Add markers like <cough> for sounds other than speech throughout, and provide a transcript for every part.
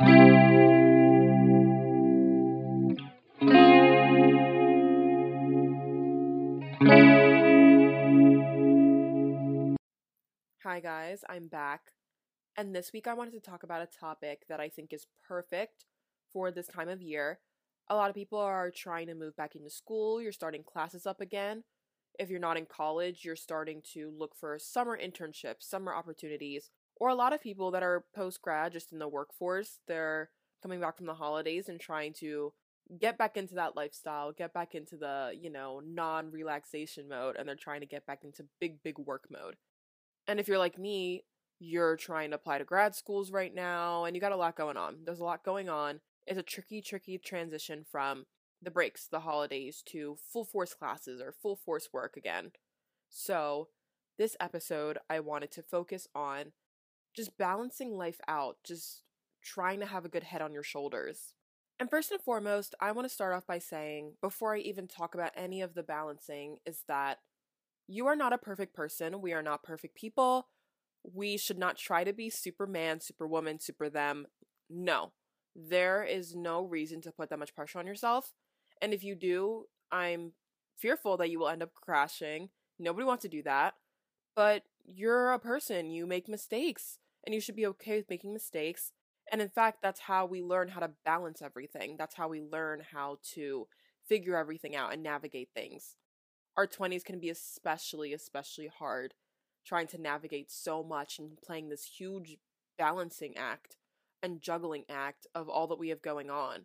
Hi, guys, I'm back. And this week I wanted to talk about a topic that I think is perfect for this time of year. A lot of people are trying to move back into school, you're starting classes up again. If you're not in college, you're starting to look for summer internships, summer opportunities, or a lot of people that are post grad just in the workforce, they're coming back from the holidays and trying to get back into that lifestyle, get back into the, you know, non relaxation mode, and they're trying to get back into big, big work mode. And if you're like me, you're trying to apply to grad schools right now and you got a lot going on. There's a lot going on. It's a tricky, tricky transition from the breaks, the holidays, to full force classes or full force work again. So, this episode, I wanted to focus on just balancing life out, just trying to have a good head on your shoulders. And first and foremost, I want to start off by saying, before I even talk about any of the balancing, is that you are not a perfect person. We are not perfect people. We should not try to be Superman, Superwoman, Super them. No, there is no reason to put that much pressure on yourself. And if you do, I'm fearful that you will end up crashing. Nobody wants to do that. But you're a person, you make mistakes, and you should be okay with making mistakes. And in fact, that's how we learn how to balance everything. That's how we learn how to figure everything out and navigate things. Our 20s can be especially, especially hard trying to navigate so much and playing this huge balancing act and juggling act of all that we have going on.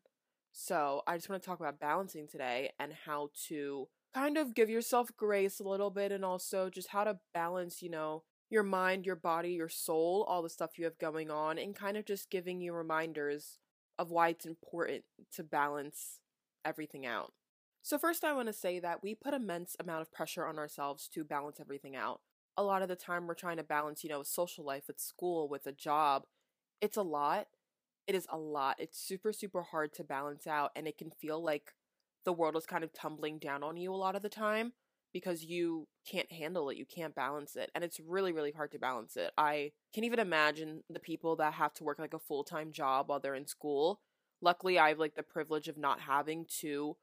So, I just want to talk about balancing today and how to kind of give yourself grace a little bit and also just how to balance, you know, your mind, your body, your soul, all the stuff you have going on, and kind of just giving you reminders of why it's important to balance everything out. So, first, I want to say that we put immense amount of pressure on ourselves to balance everything out. A lot of the time, we're trying to balance, you know, social life with school, with a job. It's a lot it is a lot. It's super, super hard to balance out, and it can feel like the world is kind of tumbling down on you a lot of the time because you can't handle it. You can't balance it. And it's really, really hard to balance it. I can't even imagine the people that have to work like a full time job while they're in school. Luckily, I have like the privilege of not having to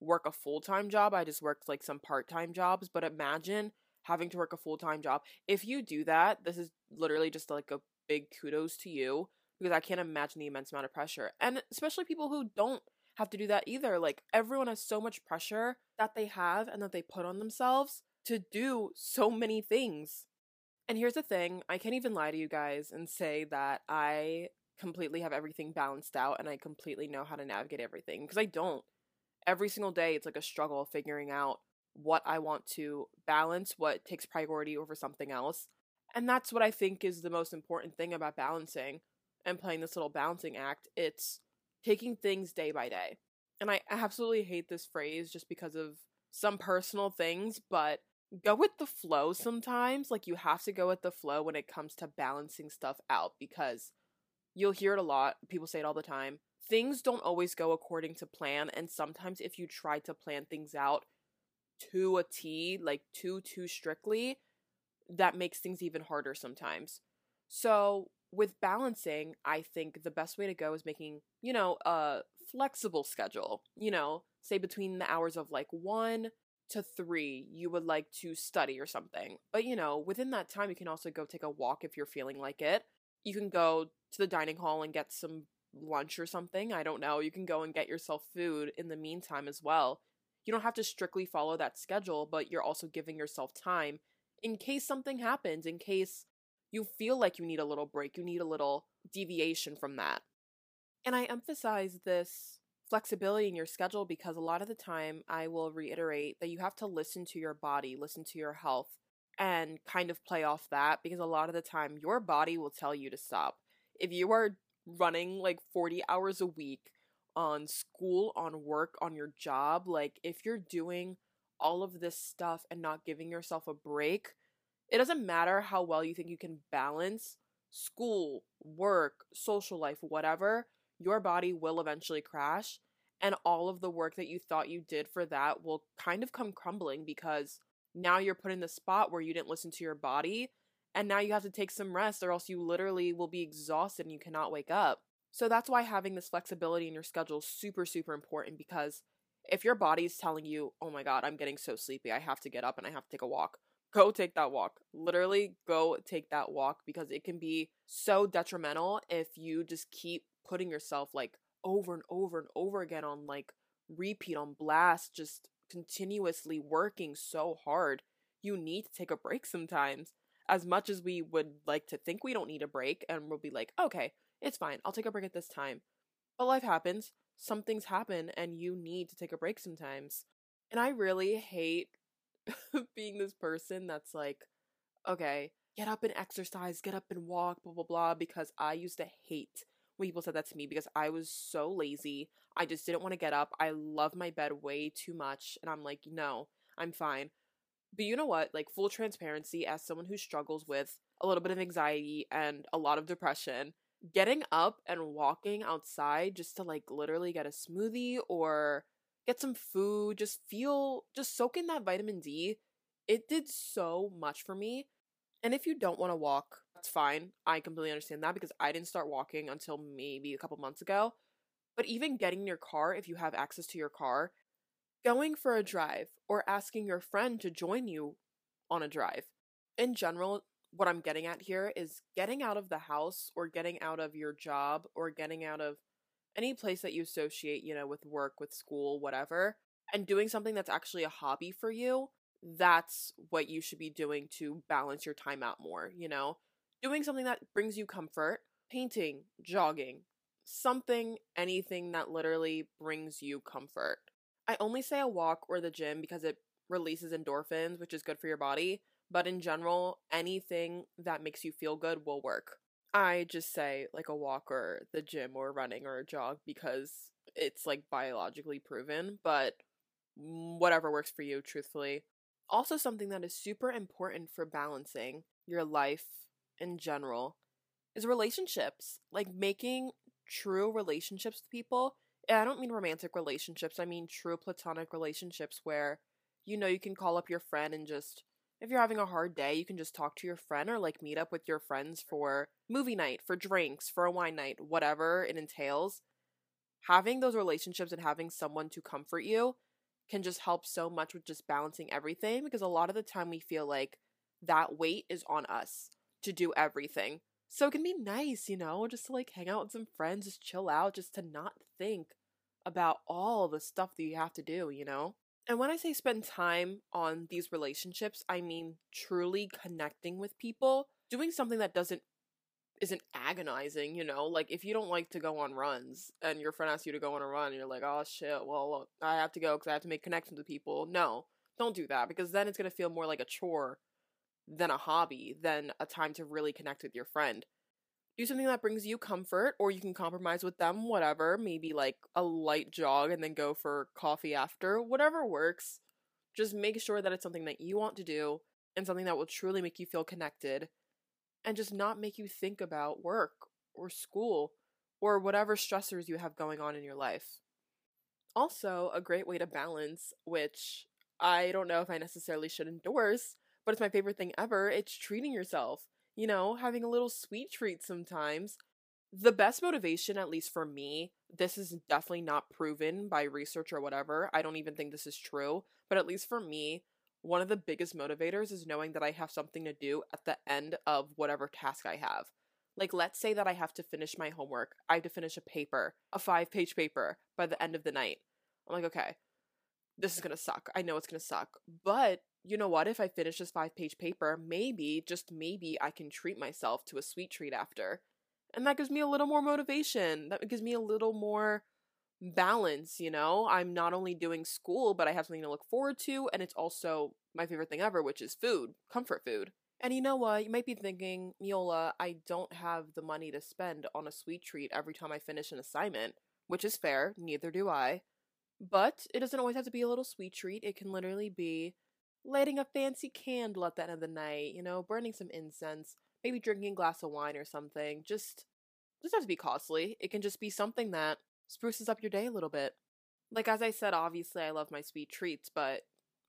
work a full time job. I just worked like some part time jobs. But imagine having to work a full time job. If you do that, this is literally just like a big kudos to you because I can't imagine the immense amount of pressure. And especially people who don't have to do that either. Like everyone has so much pressure that they have and that they put on themselves to do so many things. And here's the thing I can't even lie to you guys and say that I completely have everything balanced out and I completely know how to navigate everything because I don't. Every single day, it's like a struggle figuring out what I want to balance, what takes priority over something else. And that's what I think is the most important thing about balancing and playing this little balancing act. It's taking things day by day. And I absolutely hate this phrase just because of some personal things, but go with the flow sometimes. Like you have to go with the flow when it comes to balancing stuff out because you'll hear it a lot. People say it all the time. Things don't always go according to plan, and sometimes if you try to plan things out to a T, like too too strictly, that makes things even harder sometimes. So, with balancing, I think the best way to go is making, you know, a flexible schedule. You know, say between the hours of like 1 to 3, you would like to study or something. But, you know, within that time, you can also go take a walk if you're feeling like it. You can go to the dining hall and get some lunch or something. I don't know. You can go and get yourself food in the meantime as well. You don't have to strictly follow that schedule, but you're also giving yourself time in case something happens, in case you feel like you need a little break, you need a little deviation from that. And I emphasize this flexibility in your schedule because a lot of the time I will reiterate that you have to listen to your body, listen to your health, and kind of play off that because a lot of the time your body will tell you to stop. If you are running like 40 hours a week on school, on work, on your job, like if you're doing all of this stuff and not giving yourself a break, it doesn't matter how well you think you can balance school, work, social life, whatever, your body will eventually crash. And all of the work that you thought you did for that will kind of come crumbling because now you're put in the spot where you didn't listen to your body. And now you have to take some rest, or else you literally will be exhausted and you cannot wake up. So that's why having this flexibility in your schedule is super, super important because if your body's telling you, oh my God, I'm getting so sleepy, I have to get up and I have to take a walk, go take that walk. Literally, go take that walk because it can be so detrimental if you just keep putting yourself like over and over and over again on like repeat on blast, just continuously working so hard. You need to take a break sometimes. As much as we would like to think we don't need a break, and we'll be like, okay, it's fine, I'll take a break at this time. But life happens, some things happen, and you need to take a break sometimes. And I really hate <laughs> being this person that's like, okay, get up and exercise, get up and walk, blah, blah, blah, because I used to hate when people said that to me because I was so lazy. I just didn't want to get up. I love my bed way too much. And I'm like, no, I'm fine. But you know what? Like, full transparency, as someone who struggles with a little bit of anxiety and a lot of depression, getting up and walking outside just to like literally get a smoothie or get some food, just feel, just soak in that vitamin D, it did so much for me. And if you don't want to walk, that's fine. I completely understand that because I didn't start walking until maybe a couple months ago. But even getting in your car, if you have access to your car, going for a drive or asking your friend to join you on a drive. In general, what I'm getting at here is getting out of the house or getting out of your job or getting out of any place that you associate, you know, with work, with school, whatever, and doing something that's actually a hobby for you. That's what you should be doing to balance your time out more, you know? Doing something that brings you comfort, painting, jogging, something, anything that literally brings you comfort. I only say a walk or the gym because it releases endorphins, which is good for your body, but in general, anything that makes you feel good will work. I just say like a walk or the gym or running or a jog because it's like biologically proven, but whatever works for you, truthfully. Also, something that is super important for balancing your life in general is relationships. Like making true relationships with people. And I don't mean romantic relationships, I mean true platonic relationships where you know you can call up your friend and just if you're having a hard day, you can just talk to your friend or like meet up with your friends for movie night, for drinks, for a wine night, whatever it entails. Having those relationships and having someone to comfort you can just help so much with just balancing everything because a lot of the time we feel like that weight is on us to do everything. So it can be nice, you know, just to like hang out with some friends, just chill out, just to not think about all the stuff that you have to do, you know? And when I say spend time on these relationships, I mean truly connecting with people, doing something that doesn't isn't agonizing, you know? Like if you don't like to go on runs and your friend asks you to go on a run and you're like, "Oh shit, well, I have to go cuz I have to make connections with people." No. Don't do that because then it's going to feel more like a chore than a hobby, than a time to really connect with your friend do something that brings you comfort or you can compromise with them whatever maybe like a light jog and then go for coffee after whatever works. Just make sure that it's something that you want to do and something that will truly make you feel connected and just not make you think about work or school or whatever stressors you have going on in your life. Also a great way to balance which i don't know if i necessarily should endorse but it's my favorite thing ever it's treating yourself you know, having a little sweet treat sometimes. The best motivation, at least for me, this is definitely not proven by research or whatever. I don't even think this is true, but at least for me, one of the biggest motivators is knowing that I have something to do at the end of whatever task I have. Like, let's say that I have to finish my homework. I have to finish a paper, a five page paper, by the end of the night. I'm like, okay, this is gonna suck. I know it's gonna suck. But you know what? If I finish this five page paper, maybe, just maybe, I can treat myself to a sweet treat after. And that gives me a little more motivation. That gives me a little more balance, you know? I'm not only doing school, but I have something to look forward to. And it's also my favorite thing ever, which is food, comfort food. And you know what? You might be thinking, Miola, I don't have the money to spend on a sweet treat every time I finish an assignment, which is fair, neither do I. But it doesn't always have to be a little sweet treat. It can literally be lighting a fancy candle at the end of the night, you know, burning some incense, maybe drinking a glass of wine or something. Just doesn't have to be costly. It can just be something that spruces up your day a little bit. Like as I said, obviously I love my sweet treats, but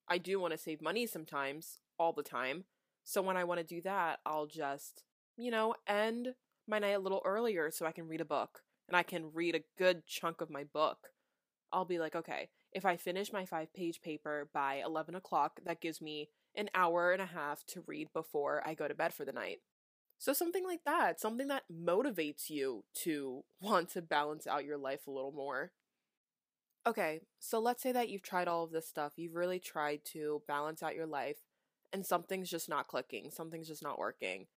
I do want to save money sometimes, all the time. So when I want to do that, I'll just, you know, end my night a little earlier so I can read a book. and I can read a good chunk of my book. I'll be like, okay, if I finish my five page paper by 11 o'clock, that gives me an hour and a half to read before I go to bed for the night. So, something like that, something that motivates you to <laughs> want to balance out your life a little more. Okay, so let's say that you've tried all of this stuff, you've really tried to balance out your life, and something's just not clicking, something's just not working.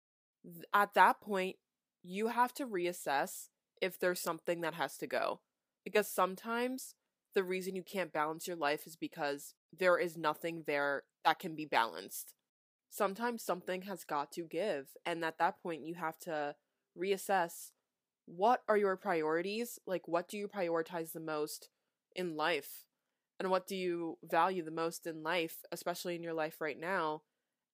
At that point, you have to reassess if there's something that has to go. Because sometimes the reason you can't balance your life is because there is nothing there that can be balanced. Sometimes something has got to give, and at that point, you have to reassess what are your priorities? Like, what do you prioritize the most in life? And what do you value the most in life, especially in your life right now?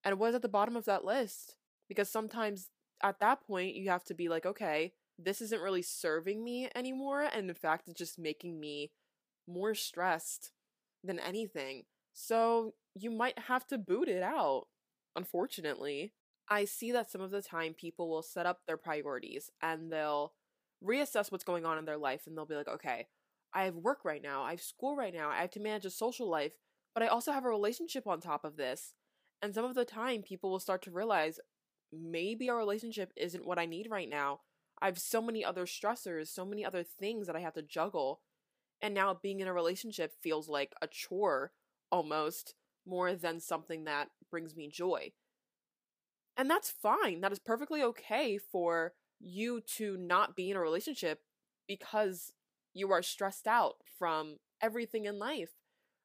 And what is at the bottom of that list? Because sometimes at that point, you have to be like, okay, this isn't really serving me anymore. And in fact, it's just making me more stressed than anything. So you might have to boot it out, unfortunately. I see that some of the time people will set up their priorities and they'll reassess what's going on in their life and they'll be like, okay, I have work right now, I have school right now, I have to manage a social life, but I also have a relationship on top of this. And some of the time people will start to realize maybe our relationship isn't what I need right now. I have so many other stressors, so many other things that I have to juggle. And now being in a relationship feels like a chore almost more than something that brings me joy. And that's fine. That is perfectly okay for you to not be in a relationship because you are stressed out from everything in life.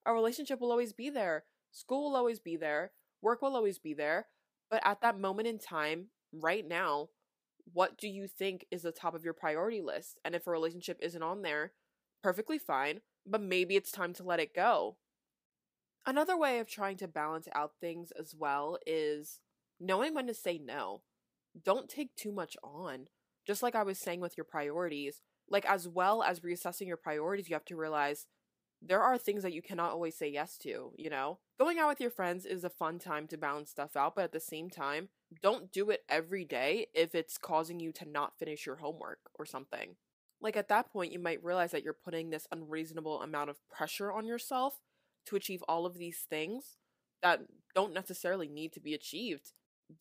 A relationship will always be there, school will always be there, work will always be there. But at that moment in time, right now, what do you think is the top of your priority list? And if a relationship isn't on there, perfectly fine, but maybe it's time to let it go. Another way of trying to balance out things as well is knowing when to say no. Don't take too much on. Just like I was saying with your priorities, like as well as reassessing your priorities, you have to realize there are things that you cannot always say yes to, you know? Going out with your friends is a fun time to balance stuff out, but at the same time, don't do it every day if it's causing you to not finish your homework or something. Like at that point, you might realize that you're putting this unreasonable amount of pressure on yourself to achieve all of these things that don't necessarily need to be achieved.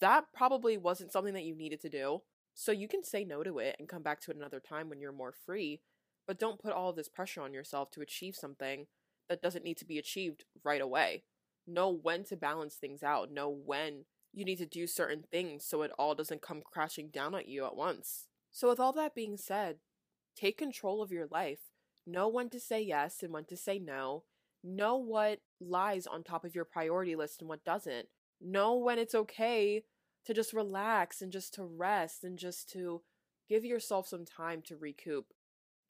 That probably wasn't something that you needed to do. So you can say no to it and come back to it another time when you're more free, but don't put all of this pressure on yourself to achieve something that doesn't need to be achieved right away. Know when to balance things out, know when you need to do certain things so it all doesn't come crashing down at you at once. So, with all that being said, take control of your life. Know when to say yes and when to say no. Know what lies on top of your priority list and what doesn't. Know when it's okay to just relax and just to rest and just to give yourself some time to recoup.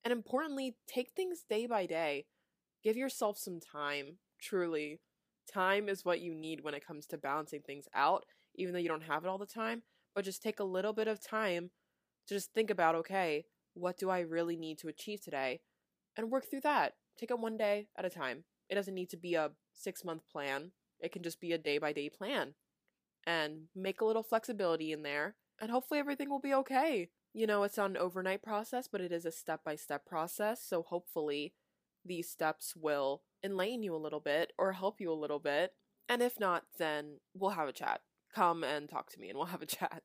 And importantly, take things day by day. Give yourself some time, truly. Time is what you need when it comes to balancing things out, even though you don't have it all the time. But just take a little bit of time to just think about okay, what do I really need to achieve today? And work through that. Take it one day at a time. It doesn't need to be a six month plan, it can just be a day by day plan. And make a little flexibility in there, and hopefully everything will be okay. You know, it's not an overnight process, but it is a step by step process. So hopefully these steps will enlighten you a little bit or help you a little bit. And if not, then we'll have a chat. Come and talk to me and we'll have a <laughs> chat.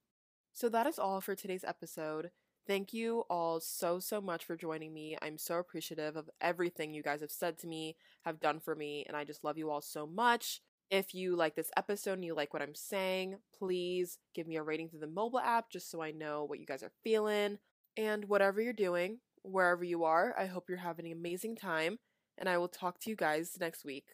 So that is all for today's episode. Thank you all so, so much for joining me. I'm so appreciative of everything you guys have said to me, have done for me, and I just love you all so much. If you like this episode and you like what I'm saying, please give me a rating through the mobile app just so I know what you guys are feeling. And whatever you're doing, wherever you are, I hope you're having an amazing time, and I will talk to you guys next week.